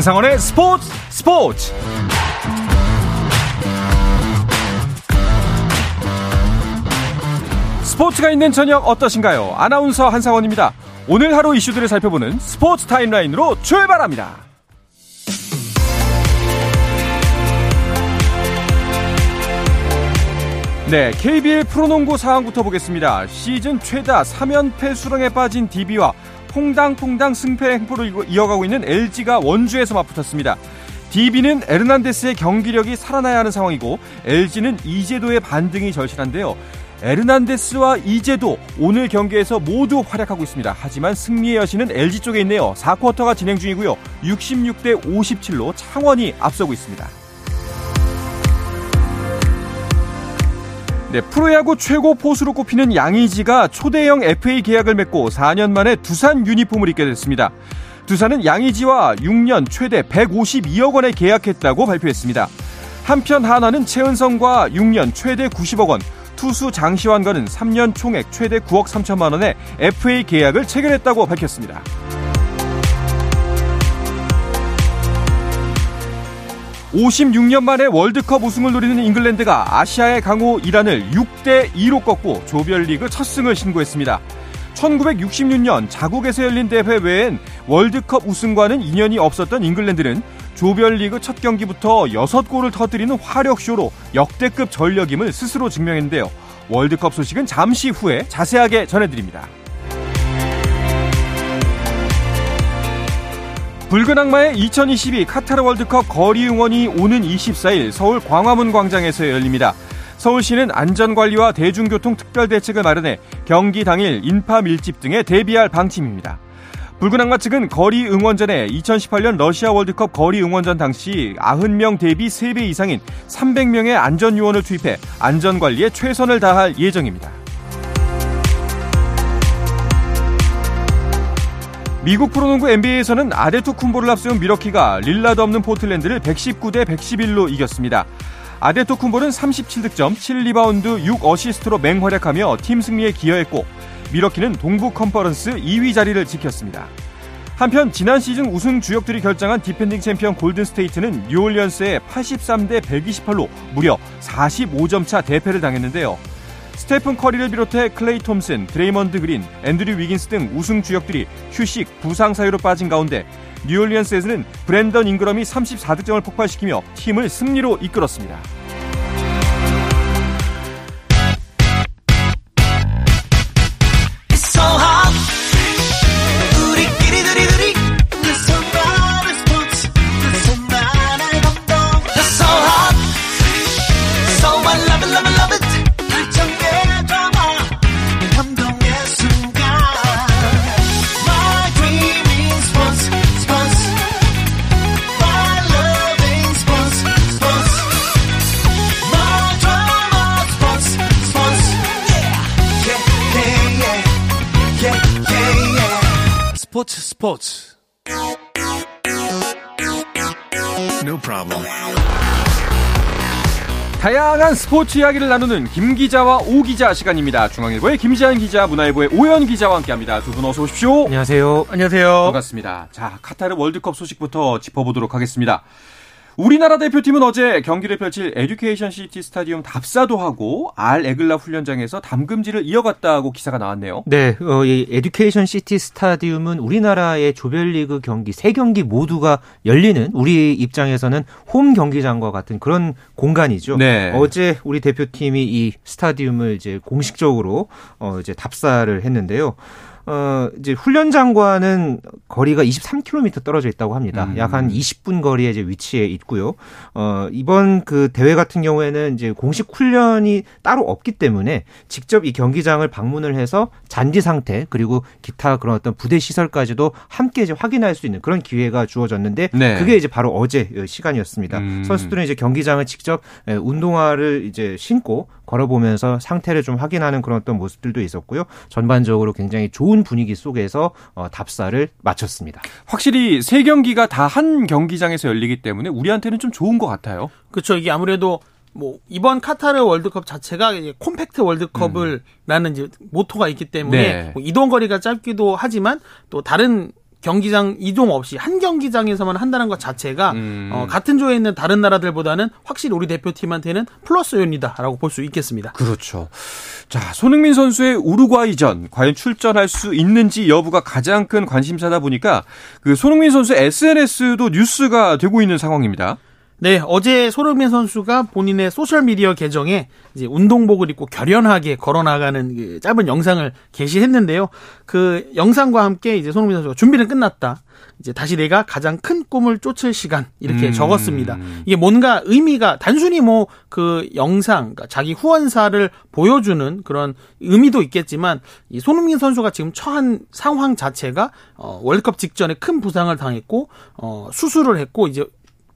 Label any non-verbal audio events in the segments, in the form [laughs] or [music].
한상원의 스포츠 스포츠 스포츠가 있는 저녁 어떠신가요? 아나운서 한상원입니다. 오늘 하루 이슈들을 살펴보는 스포츠 타임라인으로 출발합니다. 네, KBL 프로농구 상황부터 보겠습니다. 시즌 최다 3연패 수렁에 빠진 DB와 퐁당퐁당 승패 행보를 이어가고 있는 LG가 원주에서 맞붙었습니다. DB는 에르난데스의 경기력이 살아나야 하는 상황이고 LG는 이재도의 반등이 절실한데요. 에르난데스와 이재도 오늘 경기에서 모두 활약하고 있습니다. 하지만 승리의 여신은 LG 쪽에 있네요. 4쿼터가 진행 중이고요. 66대 57로 창원이 앞서고 있습니다. 네, 프로야구 최고 포수로 꼽히는 양의지가 초대형 FA 계약을 맺고 4년 만에 두산 유니폼을 입게 됐습니다. 두산은 양의지와 6년 최대 152억 원에 계약했다고 발표했습니다. 한편 하나는 최은성과 6년 최대 90억 원, 투수 장시환과는 3년 총액 최대 9억 3천만 원의 FA 계약을 체결했다고 밝혔습니다. 56년 만에 월드컵 우승을 노리는 잉글랜드가 아시아의 강호 이란을 6대 2로 꺾고 조별리그 첫 승을 신고했습니다. 1966년 자국에서 열린 대회 외엔 월드컵 우승과는 인연이 없었던 잉글랜드는 조별리그 첫 경기부터 6골을 터뜨리는 화력쇼로 역대급 전력임을 스스로 증명했는데요. 월드컵 소식은 잠시 후에 자세하게 전해드립니다. 붉은 악마의 2022 카타르 월드컵 거리 응원이 오는 24일 서울 광화문 광장에서 열립니다. 서울시는 안전관리와 대중교통 특별대책을 마련해 경기 당일 인파 밀집 등에 대비할 방침입니다. 붉은 악마 측은 거리 응원전에 2018년 러시아 월드컵 거리 응원전 당시 90명 대비 3배 이상인 300명의 안전요원을 투입해 안전관리에 최선을 다할 예정입니다. 미국 프로농구 NBA에서는 아데토쿤보를 앞세운 미러키가 릴라도 없는 포틀랜드를 119대 111로 이겼습니다. 아데토쿤보는 37득점, 7리바운드, 6어시스트로 맹활약하며 팀 승리에 기여했고 밀워키는 동부 컨퍼런스 2위 자리를 지켰습니다. 한편 지난 시즌 우승 주역들이 결장한 defending 챔피언 골든스테이트는 뉴올리언스에 83대 128로 무려 45점 차 대패를 당했는데요. 스테픈 커리를 비롯해 클레이 톰슨, 드레이먼드 그린, 앤드류 위긴스 등 우승 주역들이 휴식, 부상 사유로 빠진 가운데 뉴올리언스에서는 브랜던 잉그럼이 34득점을 폭발시키며 팀을 승리로 이끌었습니다. 스포츠 스포츠 No problem. 다양한 스포츠 이야기를 나누는 김 기자와 오 기자 시간입니다. 중앙일보의 김지한 기자, 문화일보의 오현 기자와 함께합니다. 두 분 어서 오십시오. 안녕하세요. 안녕하세요. 반갑습니다. 자, 카타르 월드컵 소식부터 짚어보도록 하겠습니다. 우리나라 대표팀은 어제 경기를 펼칠 에듀케이션 시티 스타디움 답사도 하고 알 에글라 훈련장에서 담금질을 이어갔다고 기사가 나왔네요. 네, 어, 이 에듀케이션 시티 스타디움은 우리나라의 조별리그 경기 세 경기 모두가 열리는 우리 입장에서는 홈 경기장과 같은 그런 공간이죠. 네. 어제 우리 대표팀이 이 스타디움을 이제 공식적으로 어 이제 답사를 했는데요. 어, 이제 훈련장과는 거리가 23km 떨어져 있다고 합니다. 음. 약 한 20분 거리에 이제 위치해 있고요. 어, 이번 그 대회 같은 경우에는 이제 공식 훈련이 따로 없기 때문에 직접 이 경기장을 방문을 해서 잔디 상태 그리고 기타 그런 어떤 부대 시설까지도 함께 이제 확인할 수 있는 그런 기회가 주어졌는데 네. 그게 이제 바로 어제 시간이었습니다. 음. 선수들은 이제 경기장을 직접 운동화를 이제 신고 걸어보면서 상태를 좀 확인하는 그런 어떤 모습들도 있었고요. 전반적으로 굉장히 좋은 분위기 속에서 어, 답사를 마쳤습니다. 확실히 세 경기가 다 한 경기장에서 열리기 때문에 우리한테는 좀 좋은 것 같아요. 그렇죠. 이게 아무래도 뭐 이번 카타르 월드컵 자체가 이제 콤팩트 월드컵을 음. 라는 이제 모토가 있기 때문에 네. 뭐 이동 거리가 짧기도 하지만 또 다른 경기장 이동 없이 한 경기장에서만 한다는 것 자체가 음. 어, 같은 조에 있는 다른 나라들보다는 확실히 우리 대표팀한테는 플러스 요인이다라고 볼 수 있겠습니다. 그렇죠. 자, 손흥민 선수의 우루과이전 과연 출전할 수 있는지 여부가 가장 큰 관심사다 보니까 그 손흥민 선수 SNS도 뉴스가 되고 있는 상황입니다. 네, 어제 손흥민 선수가 본인의 소셜 미디어 계정에 이제 운동복을 입고 결연하게 걸어나가는 그 짧은 영상을 게시했는데요. 그 영상과 함께 이제 손흥민 선수가 준비는 끝났다. 이제 다시 내가 가장 큰 꿈을 쫓을 시간 이렇게 음. 적었습니다. 이게 뭔가 의미가 단순히 뭐 그 영상, 그러니까 자기 후원사를 보여주는 그런 의미도 있겠지만 이 손흥민 선수가 지금 처한 상황 자체가 어 월드컵 직전에 큰 부상을 당했고 어 수술을 했고 이제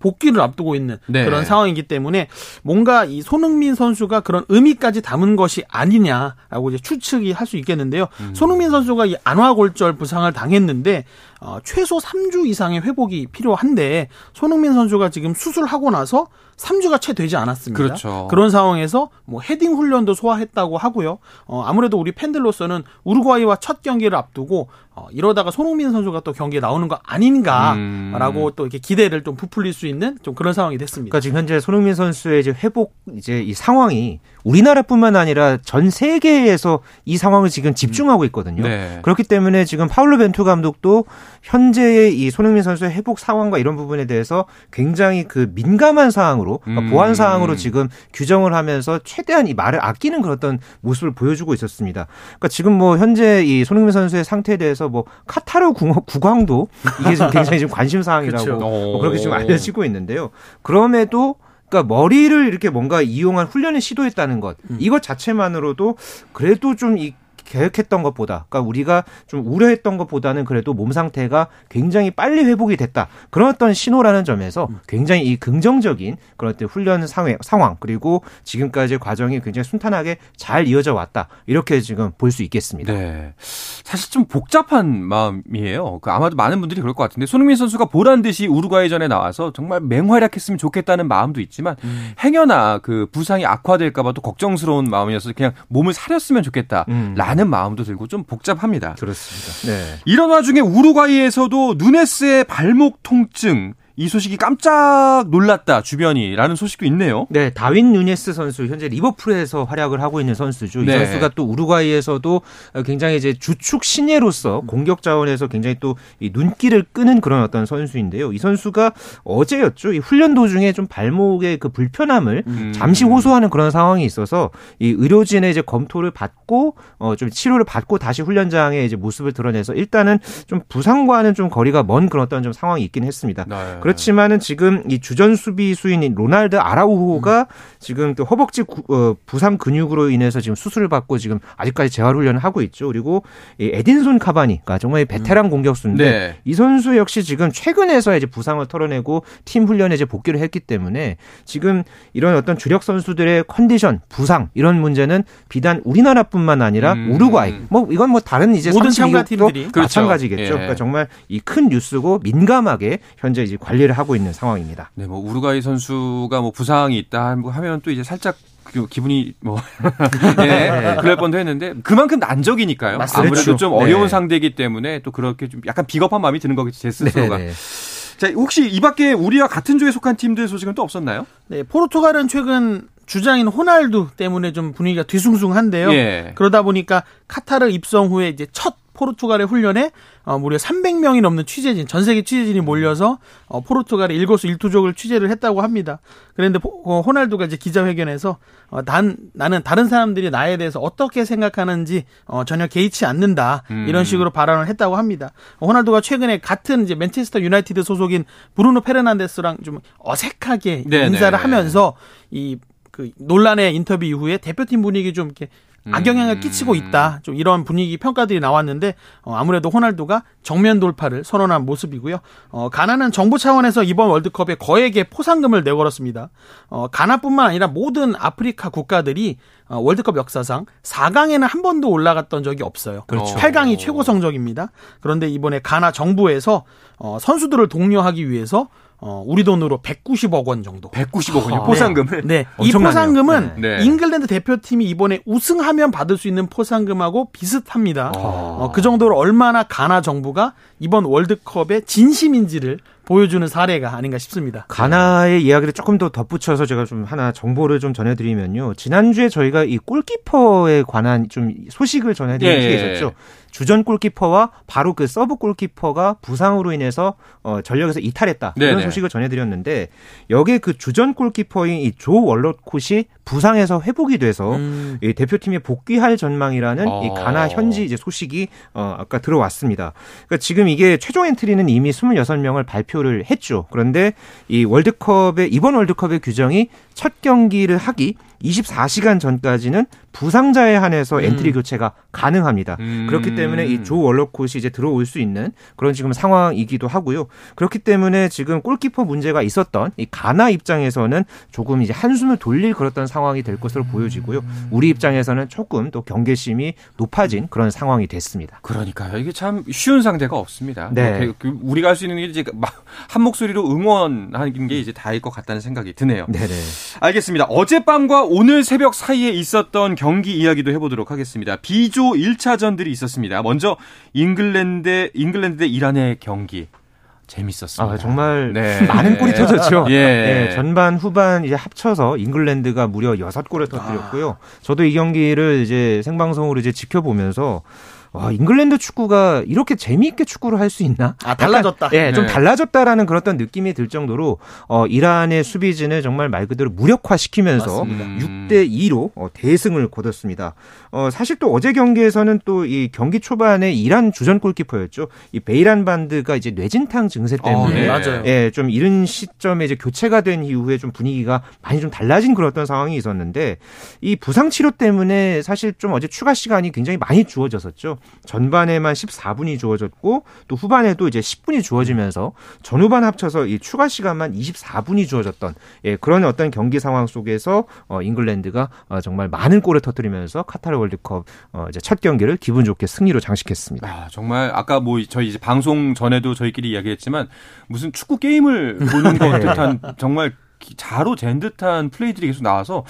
복귀를 앞두고 있는 네. 그런 상황이기 때문에 뭔가 이 손흥민 선수가 그런 의미까지 담은 것이 아니냐라고 이제 추측이 할 수 있겠는데요. 음. 손흥민 선수가 이 안화골절 부상을 당했는데 어, 최소 3주 이상의 회복이 필요한데 손흥민 선수가 지금 수술하고 나서 3주가 채 되지 않았습니다. 그렇죠. 그런 상황에서 뭐 헤딩 훈련도 소화했다고 하고요. 어, 아무래도 우리 팬들로서는 우루과이와 첫 경기를 앞두고 어, 이러다가 손흥민 선수가 또 경기에 나오는 거 아닌가라고 음. 또 이렇게 기대를 좀 부풀릴 수 있는 좀 그런 상황이 됐습니다. 그러니까 지금 현재 손흥민 선수의 이제 회복 이제 이 상황이 우리나라뿐만 아니라 전 세계에서 이 상황을 지금 집중하고 있거든요. 네. 그렇기 때문에 지금 파울로 벤투 감독도 현재의 이 손흥민 선수의 회복 상황과 이런 부분에 대해서 굉장히 그 민감한 사항으로 그러니까 음. 보안 사항으로 지금 규정을 하면서 최대한 이 말을 아끼는 그런 어떤 모습을 보여주고 있었습니다. 그러니까 지금 뭐 현재 이 손흥민 선수의 상태에 대해서 뭐 카타르 국왕도 이게 지금 굉장히 지금 관심 사항이라고 [laughs] 그렇죠. 뭐 그렇게 지금 알려지고 있는데요. 그럼에도 그러니까 머리를 이렇게 뭔가 이용한 훈련을 시도했다는 것 음. 이것 자체만으로도 그래도 좀 이 계획했던 것보다, 그러니까 우리가 좀 우려했던 것보다는 그래도 몸 상태가 굉장히 빨리 회복이 됐다. 그런 어떤 신호라는 점에서 굉장히 이 긍정적인 그런 어떤 훈련 상황, 그리고 지금까지 과정이 굉장히 순탄하게 잘 이어져 왔다. 이렇게 지금 볼 수 있겠습니다. 네. 사실 좀 복잡한 마음이에요. 그 아마도 많은 분들이 그럴 것 같은데 손흥민 선수가 보란 듯이 우루과이전에 나와서 정말 맹활약했으면 좋겠다는 마음도 있지만 음. 행여나 그 부상이 악화될까봐 또 걱정스러운 마음이어서 그냥 몸을 사렸으면 좋겠다. 음. 라는 마음도 들고 좀 복잡합니다. 그렇습니다. 네. 이런 와중에 우루과이에서도 누네스의 발목 통증 이 소식이 깜짝 놀랐다 주변이라는 소식도 있네요. 네, 다윈 누네스 선수 현재 리버풀에서 활약을 하고 있는 선수죠. 이 네. 선수가 또 우루과이에서도 굉장히 이제 주축 신예로서 공격 자원에서 굉장히 또이 눈길을 끄는 그런 어떤 선수인데요. 이 선수가 어제였죠. 이 훈련 도중에 좀 발목의 그 불편함을 음. 잠시 호소하는 그런 상황이 있어서 이 의료진의 이제 검토를 받고 어 좀 치료를 받고 다시 훈련장에 이제 모습을 드러내서 일단은 좀 부상과는 좀 거리가 먼 그런 어떤 좀 상황이 있긴 했습니다. 네. 그렇지만은 지금 이 주전 수비수인 로날드 아라우호가 음. 지금 그 허벅지 구, 어, 부상 근육으로 인해서 지금 수술을 받고 지금 아직까지 재활 훈련을 하고 있죠. 그리고 이 에딘손 카바니가 정말 베테랑 음. 공격수인데 네. 이 선수 역시 지금 최근에서 이제 부상을 털어내고 팀 훈련에 이제 복귀를 했기 때문에 지금 이런 어떤 주력 선수들의 컨디션, 부상 이런 문제는 비단 우리나라뿐만 아니라 음. 우루과이 뭐 이건 뭐 다른 이제 모든 참가 팀들이 그렇죠. 마찬가지겠죠. 예. 그러니까 정말 이 큰 뉴스고 민감하게 현재 이제 관 관리를 하고 있는 상황입니다. 네, 뭐 우루과이 선수가 뭐 부상이 있다 하면 또 이제 살짝 기분이 뭐 [laughs] 예, 네, 그럴 뻔도 했는데 그만큼 난적이니까요. 맞습니다. 아무래도 그렇죠. 좀 어려운 네. 상대이기 때문에 또 그렇게 좀 약간 비겁한 마음이 드는 거겠지 제 스스로가. 네, 네. 자, 혹시 이 밖에 우리와 같은 조에 속한 팀들 소식은 또 없었나요? 네, 포르투갈은 최근 주장인 호날두 때문에 좀 분위기가 뒤숭숭한데요. 예. 그러다 보니까 카타르 입성 후에 이제 첫 포르투갈의 훈련에 어, 무려 300명이 넘는 취재진, 전 세계 취재진이 몰려서 어, 포르투갈의 일거수 일투족을 취재를 했다고 합니다. 그런데 어, 호날두가 이제 기자회견에서 어, 단 나는 다른 사람들이 나에 대해서 어떻게 생각하는지 어, 전혀 개의치 않는다 음. 이런 식으로 발언을 했다고 합니다. 호날두가 최근에 같은 이제 맨체스터 유나이티드 소속인 브루노 페르난데스랑 좀 어색하게 네네. 인사를 하면서 이 그 논란의 인터뷰 이후에 대표팀 분위기 좀 이렇게 악영향을 끼치고 있다. 좀 이런 분위기 평가들이 나왔는데 어, 아무래도 호날두가 정면 돌파를 선언한 모습이고요. 어, 가나는 정부 차원에서 이번 월드컵에 거액의 포상금을 내걸었습니다. 어, 가나뿐만 아니라 모든 아프리카 국가들이 어, 월드컵 역사상 4강에는 한 번도 올라갔던 적이 없어요. 그렇죠. 8강이 최고 성적입니다. 그런데 이번에 가나 정부에서 어, 선수들을 독려하기 위해서 어, 우리 돈으로 190억 원 정도. 190억 원이요? 포상금을? 네. 이 포상금은 네. 네. 잉글랜드 대표팀이 이번에 우승하면 받을 수 있는 포상금하고 비슷합니다. 어, 그 정도로 얼마나 가나 정부가 이번 월드컵에 진심인지를 보여주는 사례가 아닌가 싶습니다. 가나의 이야기를 조금 더 덧붙여서 제가 좀 하나 정보를 좀 전해드리면요. 지난주에 저희가 이 골키퍼에 관한 좀 소식을 전해드린 게 예. 있었죠. 주전 골키퍼와 바로 그 서브 골키퍼가 부상으로 인해서 어, 전력에서 이탈했다 이런 네네. 소식을 전해드렸는데 여기에 그 주전 골키퍼인 이 조 월러콧이 부상에서 회복이 돼서 음. 이 대표팀에 복귀할 전망이라는 어. 이 가나 현지 이제 소식이 어, 아까 들어왔습니다. 그러니까 지금 이게 최종 엔트리는 이미 26명을 발표를 했죠. 그런데 이 월드컵의 이번 월드컵의 규정이 첫 경기를 하기 24시간 전까지는 부상자에 한해서 음. 엔트리 교체가 가능합니다. 음. 그렇기 때문에 이 조 월러콧이 이제 들어올 수 있는 그런 지금 상황이기도 하고요. 그렇기 때문에 지금 골키퍼 문제가 있었던 이 가나 입장에서는 조금 이제 한숨을 돌릴 그랬던 상황이 될 것으로 보여지고요. 우리 입장에서는 조금 또 경계심이 높아진 그런 상황이 됐습니다. 그러니까요. 이게 참 쉬운 상대가 없습니다. 네. 뭐그 우리가 할 수 있는 게 이제 한 목소리로 응원하는 게 이제 다일 것 같다는 생각이 드네요. 네네. 알겠습니다. 어젯밤과 오늘 새벽 사이에 있었던 경기 이야기도 해보도록 하겠습니다. B조 1차전들이 있었습니다. 먼저 잉글랜드 잉글랜드 대 이란의 경기. 재밌었습니다. 아, 정말 네. [laughs] 많은 골이 터졌죠. 예. 네, 전반 후반 이제 합쳐서 잉글랜드가 무려 6골을 터뜨렸고요. 아. 저도 이 경기를 이제 생방송으로 이제 지켜보면서 와, 잉글랜드 축구가 이렇게 재미있게 축구를 할 수 있나? 아, 달라졌다. 예, 네, 좀 달라졌다라는 그런 어떤 느낌이 들 정도로 어, 이란의 수비진을 정말 말 그대로 무력화시키면서 맞습니다. 6대 2로 어, 대승을 거뒀습니다. 어, 사실 또 어제 경기에서는 또 이 경기 초반에 이란 주전 골키퍼였죠. 이 베이란 반드가 이제 뇌진탕 증세 때문에 어, 네. 예, 좀 이른 시점에 이제 교체가 된 이후에 좀 분위기가 많이 좀 달라진 그런 어떤 상황이 있었는데 이 부상 치료 때문에 사실 좀 어제 추가 시간이 굉장히 많이 주어졌었죠. 전반에만 14분이 주어졌고 또 후반에도 이제 10분이 주어지면서 전후반 합쳐서 이 추가 시간만 24분이 주어졌던 예, 그런 어떤 경기 상황 속에서 어, 잉글랜드가 어, 정말 많은 골을 터뜨리면서 카타르 월드컵 어, 이제 첫 경기를 기분 좋게 승리로 장식했습니다. 아, 정말 아까 뭐 저희 이제 방송 전에도 저희끼리 이야기했지만 무슨 축구 게임을 보는 [laughs] 것 듯한 정말 자로 잰 듯한 플레이들이 계속 나와서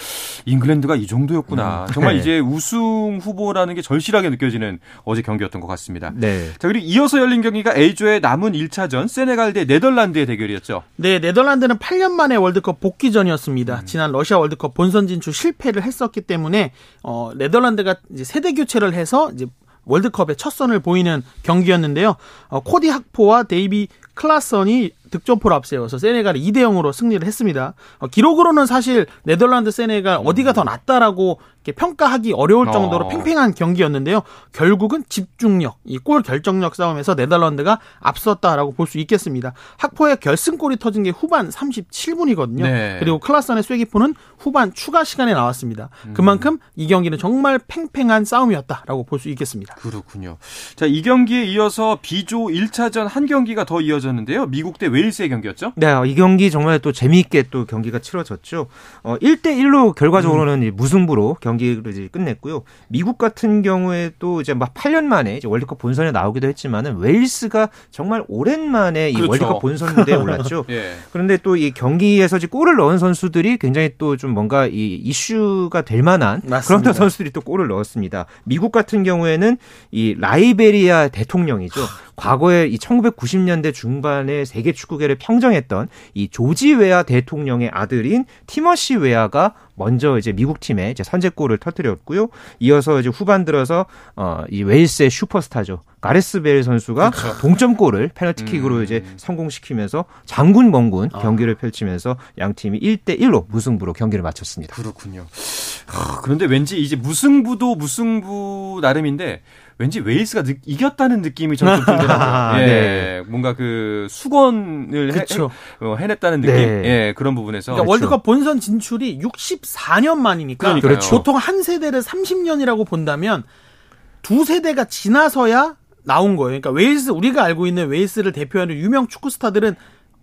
잉글랜드가 이 정도였구나. 음. 정말 네. 이제 우승 후보라는 게 절실하게 느껴지는 어제 경기였던 것 같습니다. 네. 자, 그리고 이어서 열린 경기가 A조의 남은 1차전 세네갈 대 네덜란드의 대결이었죠. 네, 네덜란드는 8년 만에 월드컵 복귀전이었습니다. 음. 지난 러시아 월드컵 본선 진출 실패를 했었기 때문에 어, 네덜란드가 이제 세대 교체를 해서 이제 월드컵에 첫 선을 보이는 경기였는데요. 어, 코디 학포와 데이비 클라선이 득점포를 앞세워서 세네갈이 2대 0으로 승리를 했습니다. 어, 기록으로는 사실 네덜란드 세네갈 어디가 더 낫다라고 평가하기 어려울 정도로 어. 팽팽한 경기였는데요. 결국은 집중력, 이 골 결정력 싸움에서 네덜란드가 앞섰다라고 볼 수 있겠습니다. 학포의 결승골이 터진 게 후반 37분이거든요. 네. 그리고 클라선의 쐐기포는 후반 추가 시간에 나왔습니다. 음. 그만큼 이 경기는 정말 팽팽한 싸움이었다라고 볼 수 있겠습니다. 그렇군요. 자, 이 경기에 이어서 B조 1차전 한 경기가 더 이어졌는데요. 미국 대 웨일 스의 경기였죠? 네, 이 경기 정말 또 재미있게 또 경기가 치러졌죠. 어, 1대 1로 결과적으로는 음. 무승부로 경기 경기를 이제 끝냈고요. 미국 같은 경우에 또 이제 막 8년 만에 이제 월드컵 본선에 나오기도 했지만은 웨일스가 정말 오랜만에 이 그렇죠. 월드컵 본선 무대에 올랐죠. [laughs] 예. 그런데 또 이 경기에서 골을 넣은 선수들이 굉장히 또 좀 뭔가 이 이슈가 될 만한 맞습니다. 그런 선수들이 또 골을 넣었습니다. 미국 같은 경우에는 이 라이베리아 대통령이죠. 과거에 이 1990년대 중반에 세계 축구계를 평정했던 이 조지 웨아 대통령의 아들인 티머시 웨아가 먼저 이제 미국 팀에 이제 선제골을 터뜨렸고요. 이어서 이제 후반 들어서 어이 웨일스의 슈퍼스타죠. 가레스 베일 선수가 그렇죠. 동점골을 페널티킥으로 음. 이제 성공시키면서 장군 멍군 아. 경기를 펼치면서 양 팀이 1대 1로 무승부로 경기를 마쳤습니다. 그렇군요. 하, 그런데 왠지 이제 무승부도 무승부 나름인데 왠지 웨일스가 느, 이겼다는 느낌이 저는 좀 들더라고요. [laughs] 예, 네. 뭔가 그 숙원을 해, 어, 해냈다는 느낌, 네. 예, 그런 부분에서 그러니까 월드컵 본선 진출이 64년 만이니까 그렇죠. 보통 한 세대를 30년이라고 본다면 두 세대가 지나서야 나온 거예요. 그러니까 웨일스 우리가 알고 있는 웨일스를 대표하는 유명 축구 스타들은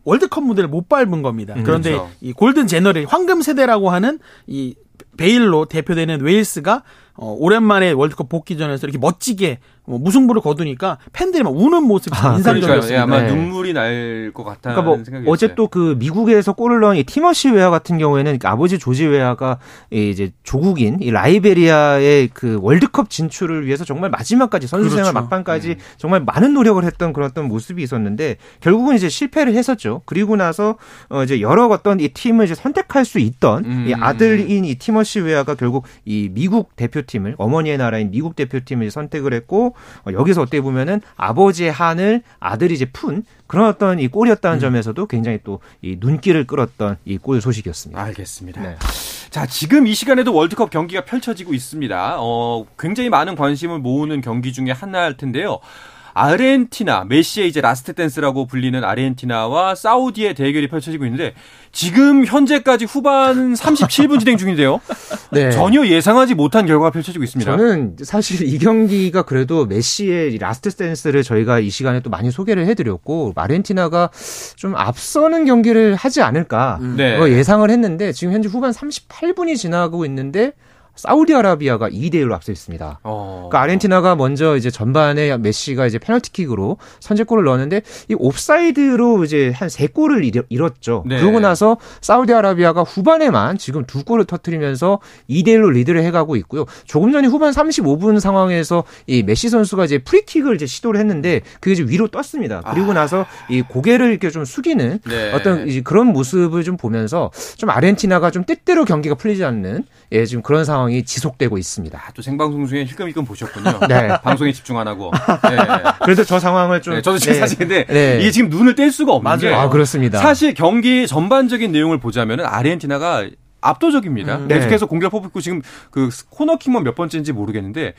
월드컵 무대를 못 밟은 겁니다. 음, 그런데 그렇죠. 이 golden gener 황금 세대라고 하는 이 베일로 대표되는 웨일스가 어, 오랜만에 월드컵 복귀전에서 이렇게 멋지게 뭐 무승부를 거두니까 팬들이 막 우는 모습이 아, 인상적이었어요. 예, 아마 네. 눈물이 날 것 같다는 그러니까 뭐 생각이 어제 또 그 미국에서 골을 넣은 이 티머시 웨아 같은 경우에는 그 아버지 조지 웨아가 이제 조국인 이 라이베리아의 그 월드컵 진출을 위해서 정말 마지막까지 선수 생활 그렇죠. 막판까지 음. 정말 많은 노력을 했던 그런 어떤 모습이 있었는데 결국은 이제 실패를 했었죠. 그리고 나서 어 이제 여러 어떤 이 팀을 이제 선택할 수 있던 음. 이 아들인 이 티머시 웨어가 결국 이 미국 대표팀을 어머니의 나라인 미국 대표팀을 선택을 했고 어, 여기서 어떻게 보면은 아버지의 한을 아들이 이제 푼 그런 어떤 이 골이었다는 음. 점에서도 굉장히 또 이 눈길을 끌었던 이 골 소식이었습니다. 알겠습니다. 네. 자, 지금 이 시간에도 월드컵 경기가 펼쳐지고 있습니다. 어, 굉장히 많은 관심을 모으는 경기 중에 하나일 텐데요. 아르헨티나 메시의 이제 last dance라고 불리는 아르헨티나와 사우디의 대결이 펼쳐지고 있는데 지금 현재까지 후반 37분 진행 중인데요. [laughs] 네. 전혀 예상하지 못한 결과가 펼쳐지고 있습니다. 저는 사실 이 경기가 그래도 메시의 last dance를 저희가 이 시간에 또 많이 소개를 해드렸고 아르헨티나가 좀 앞서는 경기를 하지 않을까 음. 네. 예상을 했는데 지금 현재 후반 38분이 지나고 있는데 사우디아라비아가 2대 1로 앞서 있습니다. 어. 그러니까 아르헨티나가 먼저 이제 전반에 메시가 이제 페널티킥으로 선제골을 넣었는데 이 오프사이드로 이제 한 세 골을 잃었죠. 네. 그러고 나서 사우디아라비아가 후반에만 지금 두 골을 터트리면서 2대 1로 리드를 해가고 있고요. 조금 전에 후반 35분 상황에서 이 메시 선수가 이제 프리킥을 이제 시도를 했는데 그게 이제 위로 떴습니다. 그리고 아. 나서 이 고개를 이렇게 좀 숙이는 네. 어떤 이제 그런 모습을 좀 보면서 좀 아르헨티나가 좀 뜻대로 경기가 풀리지 않는 예, 지금 그런 상황 상황이 지속되고 있습니다. 아, 또 생방송 중에 힐끔힐끔 보셨군요. 네. 방송에 집중 안 하고. 네. 그래서 저 상황을 좀. 네, 저도 지금 네. 사실 근데 네. 이게 지금 눈을 뗄 수가 없는 게. 아, 그렇습니다. 사실 경기 전반적인 내용을 보자면 아르헨티나가 압도적입니다. 음, 계속해서 공격 뽑고 지금 그 코너킥만 몇 번째인지 모르겠는데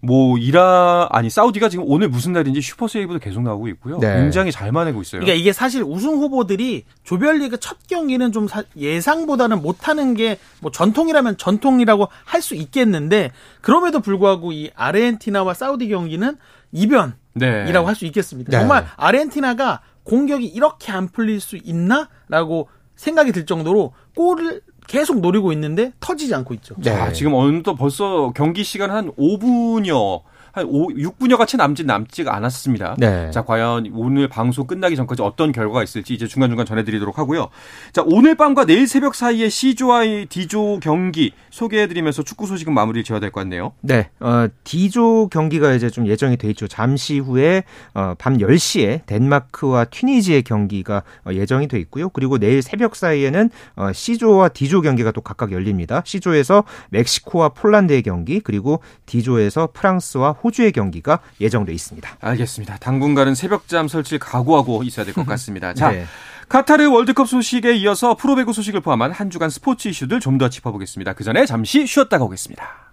뭐 이라 아니 사우디가 지금 오늘 무슨 날인지 슈퍼 세이브도 계속 나오고 있고요. 네. 굉장히 잘 만들고 있어요. 그러니까 이게 사실 우승 후보들이 조별리그 첫 경기는 좀 예상보다는 못하는 게 뭐 전통이라면 전통이라고 할 수 있겠는데 그럼에도 불구하고 이 아르헨티나와 사우디 경기는 이변이라고 네. 할수 있겠습니다. 네. 정말 아르헨티나가 공격이 이렇게 안 풀릴 수 있나라고 생각이 들 정도로 골을 계속 노리고 있는데 터지지 않고 있죠. 네. 자, 지금 어느덧 벌써 경기 시간 한 5분여 한 5, 6분여 같이 남지 남지가 않았습니다. 네. 자, 과연 오늘 방송 끝나기 전까지 어떤 결과가 있을지 이제 중간중간 전해드리도록 하고요. 자, 오늘 밤과 내일 새벽 사이에 C조와 D조 경기 소개해드리면서 축구 소식은 마무리 지어야 될 것 같네요. 네. 어, D조 경기가 이제 좀 예정이 돼 있죠. 잠시 후에 어, 밤 10시에 덴마크와 튀니지의 경기가 어, 예정이 돼 있고요. 그리고 내일 새벽 사이에는 어, C조와 D조 경기가 또 각각 열립니다. C조에서 멕시코와 폴란드의 경기, 그리고 D조에서 프랑스와 호 주의 경기가 예정돼 있습니다. 알겠습니다. 당분간은 새벽잠 설치 각오하고 있어야 될 것 [laughs] 같습니다. 자. 네. 카타르 월드컵 소식에 이어서 프로배구 소식을 포함한 한 주간 스포츠 이슈들 좀 더 짚어보겠습니다. 그 전에 잠시 쉬었다가 오겠습니다.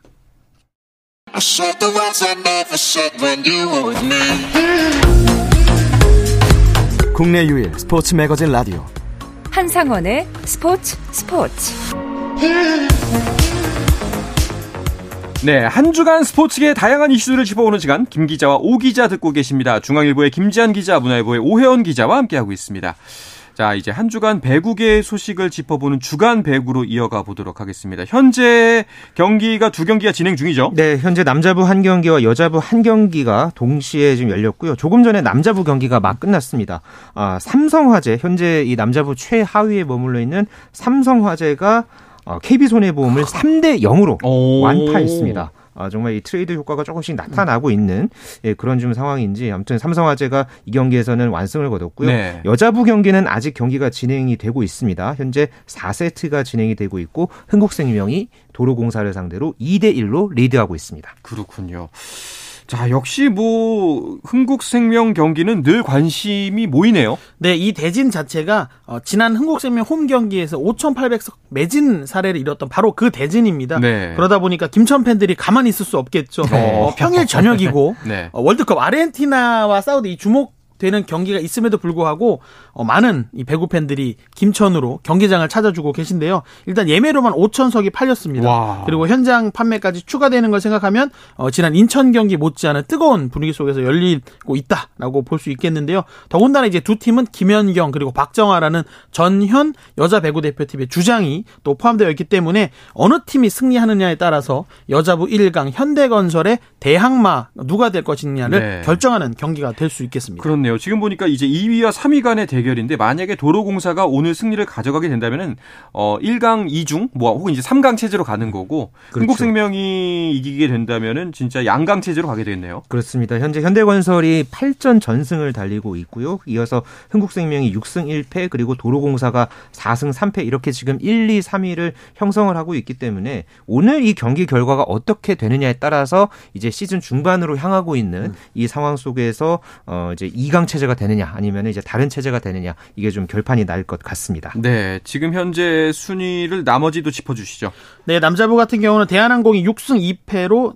국내 유일 스포츠 매거진 라디오 한상원의 스포츠 스포츠 네, 한 주간 스포츠계 다양한 이슈들을 짚어보는 시간 김 기자와 오 기자 듣고 계십니다. 중앙일보의 김지한 기자, 문화일보의 오혜원 기자와 함께하고 있습니다. 자, 이제 한 주간 배구계 소식을 짚어보는 주간 배구로 이어가 보도록 하겠습니다. 현재 경기가 두 경기가 진행 중이죠? 네, 현재 남자부 한 경기와 여자부 한 경기가 동시에 지금 열렸고요. 조금 전에 남자부 경기가 막 끝났습니다. 아, 삼성화재, 현재 이 남자부 최하위에 머물러 있는 삼성화재가 어, KB손해보험을 3대 0으로 완파했습니다. 아, 정말 이 트레이드 효과가 조금씩 나타나고 있는 예, 그런 좀 상황인지 아무튼 삼성화재가 이 경기에서는 완승을 거뒀고요. 네. 여자부 경기는 아직 경기가 진행이 되고 있습니다. 현재 4세트가 진행이 되고 있고 흥국생명이 도로공사를 상대로 2대 1로 리드하고 있습니다. 그렇군요. 자, 역시 뭐 흥국생명 경기는 늘 관심이 모이네요. 네, 이 대진 자체가 어, 지난 흥국생명 홈 경기에서 5,800석 매진 사례를 이뤘던 바로 그 대진입니다. 네. 그러다 보니까 김천 팬들이 가만히 있을 수 없겠죠. 네. 어, 평일 저녁이고 [laughs] 네. 어, 월드컵 아르헨티나와 사우디 이 주목 되는 경기가 있음에도 불구하고 어, 많은 이 배구 팬들이 김천으로 경기장을 찾아주고 계신데요. 일단 예매로만 5천석이 팔렸습니다. 와. 그리고 현장 판매까지 추가되는 걸 생각하면 어, 지난 인천 경기 못지않은 뜨거운 분위기 속에서 열리고 있다라고 볼 수 있겠는데요. 더군다나 이제 두 팀은 김연경 그리고 박정아라는 전현 여자 배구 대표팀의 주장이 또 포함되어 있기 때문에 어느 팀이 승리하느냐에 따라서 여자부 1강 현대건설의 대항마 누가 될 것이냐를 네. 결정하는 경기가 될 수 있겠습니다. 그렇네요. 지금 보니까 이제 2위와 3위 간의 대결 인데 만약에 도로공사가 오늘 승리를 가져가게 된다면은 어 1강 2중 뭐 혹은 이제 3강 체제로 가는 거고 그렇죠. 한국생명이 이기게 된다면은 진짜 양강 체제로 가게 되겠네요. 그렇습니다. 현재 현대건설이 8전 전승을 달리고 있고요. 이어서 흥국생명이 6승 1패 그리고 도로공사가 4승 3패 이렇게 지금 1, 2, 3위를 형성을 하고 있기 때문에 오늘 이 경기 결과가 어떻게 되느냐에 따라서 이제 시즌 중반으로 향하고 있는 음. 이 상황 속에서 어 이제 2강 체제가 되느냐 아니면 이제 다른 체제가 되느냐 이게 좀 결판이 날 것 같습니다. 네, 지금 현재 순위를 나머지도 짚어주시죠. 네, 남자부 같은 경우는 대한항공이 6승 2패로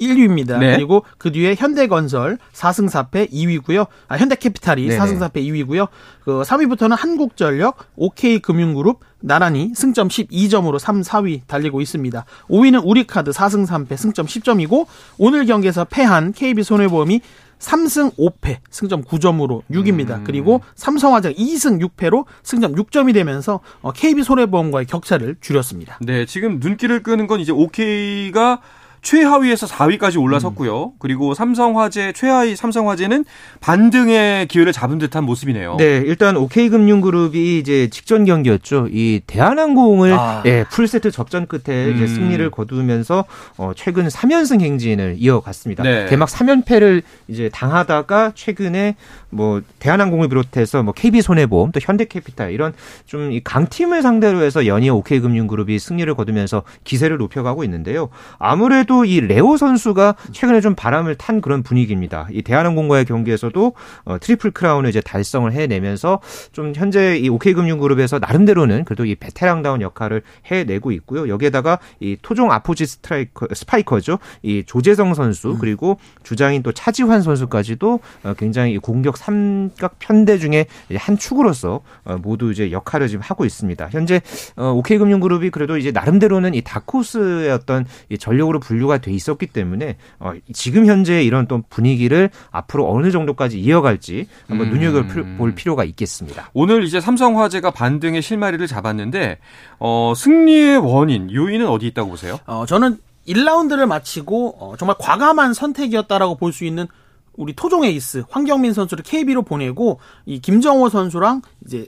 1위입니다. 네. 그리고 그 뒤에 현대건설 4승 4패 2위고요. 아, 현대캐피탈이 네네. 4승 4패 2위고요. 그 3위부터는 한국전력, OK금융그룹, 나란히 승점 12점으로 3, 4위 달리고 있습니다. 5위는 우리카드 4승 3패 승점 10점이고 오늘 경기에서 패한 KB손해보험이 3승 5패 승점 9점으로 6위입니다. 음. 그리고 삼성화재가 2승 6패로 승점 6점이 되면서 KB손해보험과의 격차를 줄였습니다. 네, 지금 눈길을 끄는 건 이제 OK가 최하위에서 4위까지 올라섰고요. 음. 그리고 삼성화재 최하위 삼성화재는 반등의 기회를 잡은 듯한 모습이네요. 네, 일단 OK금융그룹이 이제 직전 경기였죠. 이 대한항공을 아. 예, 풀세트 접전 끝에 음. 이제 승리를 거두면서 어, 최근 3연승 행진을 이어갔습니다. 네. 개막 3연패를 이제 당하다가 최근에 뭐 대한항공을 비롯해서 뭐 KB손해보험 또 현대캐피탈 이런 좀이 강팀을 상대로 해서 연이어 OK금융그룹이 승리를 거두면서 기세를 높여가고 있는데요. 아무래도 또이 레오 선수가 최근에 좀 바람을 탄 그런 분위기입니다. 이 대한항공과의 경기에서도 어, 트리플 크라운을 이제 달성을 해내면서 좀 현재 이 OK금융그룹에서 나름대로는 그래도 이 베테랑다운 역할을 해내고 있고요. 여기에다가 이 토종 아포짓 스트라이커 스파이커죠. 이 조재성 선수 음. 그리고 주장인 또 차지환 선수까지도 어, 굉장히 공격 삼각 편대 중에 한 축으로서 어, 모두 이제 역할을 지금 하고 있습니다. 현재 OK금융그룹이 그래도 이제 나름대로는 이 다코스의 어떤 전력으로 분류 분류가 돼 있었기 때문에 어, 지금 현재 이런 또 분위기를 앞으로 어느 정도까지 이어갈지 한번 음. 눈여겨볼 필요가 있겠습니다. 오늘 이제 삼성화재가 반등의 실마리를 잡았는데 어, 승리의 원인 요인은 어디 있다고 보세요? 어, 저는 1라운드를 마치고 어, 정말 과감한 선택이었다라고 볼 수 있는 우리 토종 에이스 황경민 선수를 KB로 보내고 이 김정호 선수랑 이제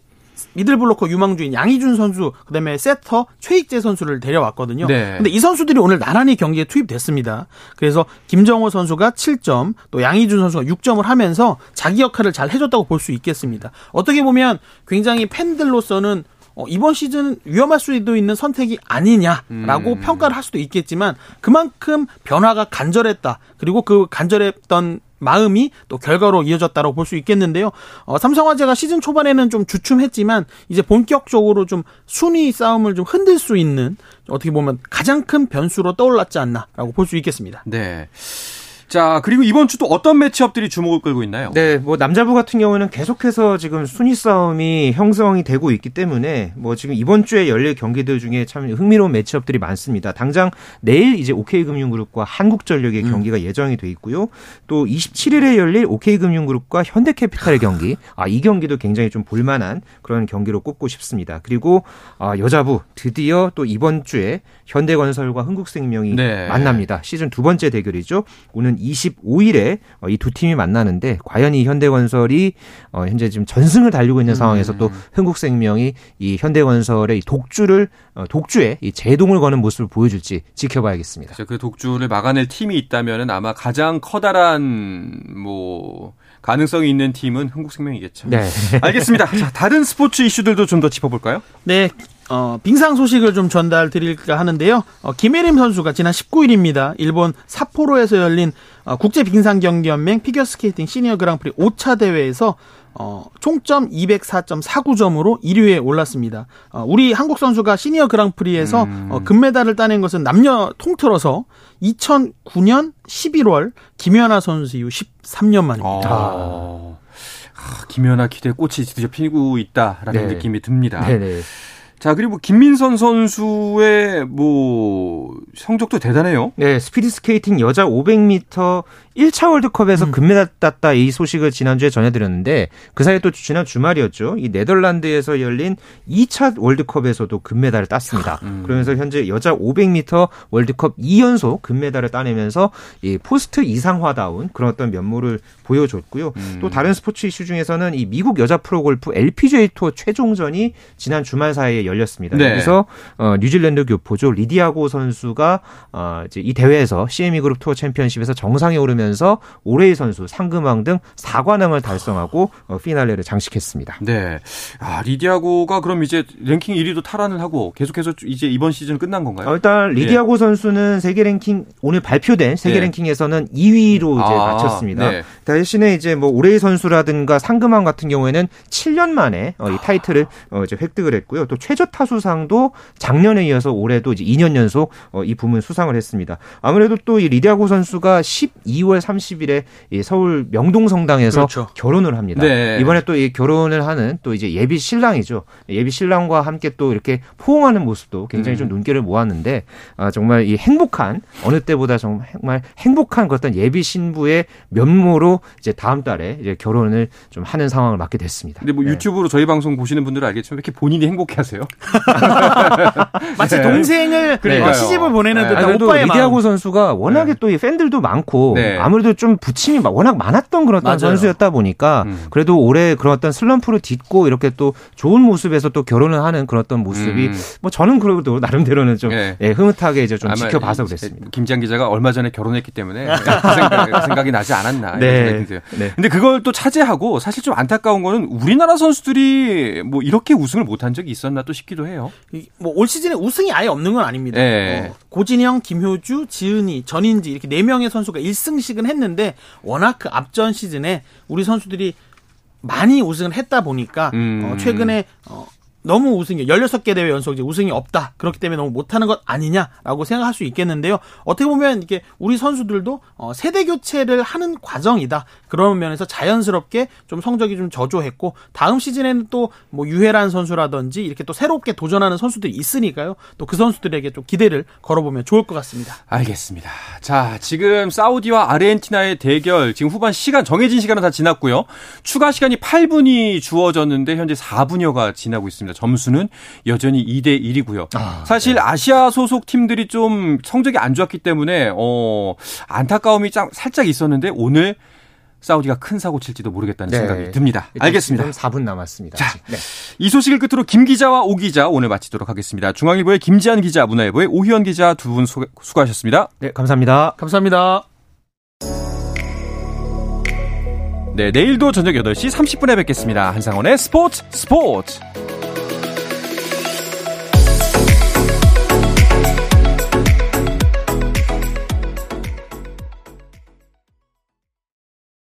미들 블로커 유망주인 양희준 선수, 그다음에 세터 최익재 선수를 데려왔거든요. 네. 근데 이 선수들이 오늘 나란히 경기에 투입됐습니다. 그래서 김정호 선수가 7점, 또 양희준 선수가 6점을 하면서 자기 역할을 잘 해줬다고 볼 수 있겠습니다. 어떻게 보면 굉장히 팬들로서는 어, 이번 시즌 위험할 수도 있는 선택이 아니냐라고 음. 평가를 할 수도 있겠지만 그만큼 변화가 간절했다. 그리고 그 간절했던 마음이 또 결과로 이어졌다고 볼 수 있겠는데요. 어, 삼성화재가 시즌 초반에는 좀 주춤했지만 이제 본격적으로 좀 순위 싸움을 좀 흔들 수 있는 어떻게 보면 가장 큰 변수로 떠올랐지 않나라고 볼 수 있겠습니다. 네. 자, 그리고 이번 주도 어떤 매치업들이 주목을 끌고 있나요? 네, 뭐 남자부 같은 경우는 계속해서 지금 순위 싸움이 형성이 되고 있기 때문에 뭐 지금 이번 주에 열릴 경기들 중에 참 흥미로운 매치업들이 많습니다. 당장 내일 이제 OK금융그룹과 한국전력의 음. 경기가 예정이 돼 있고요. 또 27일에 열릴 OK금융그룹과 현대캐피탈의 경기. 아, 이 경기도 굉장히 좀 볼만한 그런 경기로 꼽고 싶습니다. 그리고 아, 여자부 드디어 또 이번 주에 현대건설과 흥국생명이 네. 만납니다. 시즌 두 번째 대결이죠. 오는 25일에 어, 이두 팀이 만나는데 과연 이 현대건설이 어, 현재 지금 전승을 달리고 있는 상황에서 또 음. 흥국생명이 이 현대건설의 독주를 어, 독주에 이 제동을 거는 모습을 보여줄지 지켜봐야겠습니다. 그 독주를 막아낼 팀이 있다면 아마 가장 커다란 뭐 가능성이 있는 팀은 흥국생명이겠죠. 네. 알겠습니다. 자, 다른 스포츠 이슈들도 좀 더 짚어볼까요? 네. 어, 빙상 소식을 좀 전달 드릴까 하는데요. 어, 김혜림 선수가 지난 19일입니다. 일본 삿포로에서 열린 어, 국제 빙상 경기 연맹 피겨 스케이팅 시니어 그랑프리 5차 대회에서 어, 총점 204.49점으로 1위에 올랐습니다. 어, 우리 한국 선수가 시니어 그랑프리에서 음. 어, 금메달을 따낸 것은 남녀 통틀어서 2009년 11월 김연아 선수 이후 13년 만입니다. 아. 아, 김연아 키드의 꽃이 드디어 피고 있다라는 네. 느낌이 듭니다. 네네. 자, 그리고 김민선 선수의 뭐 성적도 대단해요. 네, 스피드 스케이팅 여자 500m 1차 월드컵에서 음. 금메달 땄다 이 소식을 지난주에 전해드렸는데 그 사이에 또 지난 주말이었죠. 이 네덜란드에서 열린 2차 월드컵에서도 금메달을 땄습니다. 음. 그러면서 현재 여자 500m 월드컵 2연속 금메달을 따내면서 이 포스트 이상화다운 그런 어떤 면모를 보여줬고요. 음. 또 다른 스포츠 이슈 중에서는 이 미국 여자 프로골프 LPGA 투어 최종전이 지난 주말 사이에 열렸습니다. 네. 여기서 어, 뉴질랜드 교포죠 리디아고 선수가 어, 이제 이 대회에서 CME 그룹 투어 챔피언십에서 정상에 오르면 하면서 올해의 선수 상금왕 등 4관왕을 달성하고 어, 피날레를 장식했습니다. 네. 아, 리디아고가 그럼 이제 랭킹 1위도 탈환을 하고 계속해서 이제 이번 시즌 끝난 건가요? 어, 일단 리디아고 예. 선수는 세계 랭킹 오늘 발표된 세계 예. 랭킹에서는 2위로 이제 아, 마쳤습니다. 네. 대신에 이제 뭐 오레이 선수라든가 상금왕 같은 경우에는 7년 만에 어, 이 타이틀을 어, 이제 획득을 했고요. 또 최저 타수상도 작년에 이어서 올해도 이제 2년 연속 어, 이 부문 수상을 했습니다. 아무래도 또 이 리디아고 선수가 12월 10월 30일에 서울 명동성당에서 그렇죠. 결혼을 합니다. 네. 이번에 또 이 결혼을 하는 또 이제 예비 신랑이죠. 예비 신랑과 함께 또 이렇게 포옹하는 모습도 굉장히 음. 좀 눈길을 모았는데 아, 정말 이 행복한 어느 때보다 정말 행복한 어떤 예비 신부의 면모로 이제 다음 달에 이제 결혼을 좀 하는 상황을 맞게 됐습니다. 근데 뭐 네. 유튜브로 저희 방송 보시는 분들은 알겠지만 이렇게 본인이 행복해하세요? [laughs] 마치 네. 동생을 네. 시집을 보내는 듯한 네. 오빠의 리디아고 선수가 워낙에 네. 또이 팬들도 많고 네. 아무래도 좀 부침이 워낙 많았던 그런 선수였다 보니까 음. 그래도 올해 그런 어떤 슬럼프를 딛고 이렇게 또 좋은 모습에서 또 결혼을 하는 그런 어떤 모습이 음. 뭐 저는 그래도 나름대로는 좀 네. 예, 흐뭇하게 이제 좀 지켜봐서 그랬습니다. 김지한 기자가 얼마 전에 결혼했기 때문에 [laughs] 그 생각, 이 나지 않았나 네. 네. 근데 그걸 또 차지하고 사실 좀 안타까운 거는 우리나라 선수들이 뭐 이렇게 우승을 못한 적이 있었나 또 싶기도 해요. 뭐 올 시즌에 우승이 아예 없는 건 아닙니다. 네. 어, 고진영, 김효주, 지은이, 전인지 이렇게 네 명의 선수가 1승씩 우승은 했는데 워낙 그 앞전 시즌에 우리 선수들이 많이 우승을 했다 보니까 음. 어, 최근에 어, 너무 우승이 16개 대회 연속 이제 우승이 없다. 그렇기 때문에 너무 못하는 것 아니냐라고 생각할 수 있겠는데요. 어떻게 보면 이게 우리 선수들도 어, 세대 교체를 하는 과정이다. 그런 면에서 자연스럽게 좀 성적이 좀 저조했고 다음 시즌에는 또 뭐 유해란 선수라든지 이렇게 또 새롭게 도전하는 선수들이 있으니까요. 또 그 선수들에게 좀 기대를 걸어보면 좋을 것 같습니다. 알겠습니다. 자, 지금 사우디와 아르헨티나의 대결 지금 후반 시간 정해진 시간은 다 지났고요. 추가 시간이 8분이 주어졌는데 현재 4분여가 지나고 있습니다. 점수는 여전히 2대 1이고요. 아, 사실 네. 아시아 소속 팀들이 좀 성적이 안 좋았기 때문에 어 안타까움이 살짝 있었는데 오늘 사우디가 큰 사고 칠지도 모르겠다는 네. 생각이 듭니다. 알겠습니다. 4분 남았습니다. 자, 네. 이 소식을 끝으로 김 기자와 오 기자 오늘 마치도록 하겠습니다. 중앙일보의 김지한 기자, 문화일보의 오희원 기자 두 분 수고하셨습니다. 네, 감사합니다. 감사합니다. 네, 내일도 저녁 8시 30분에 뵙겠습니다. 한상원의 스포츠 스포츠.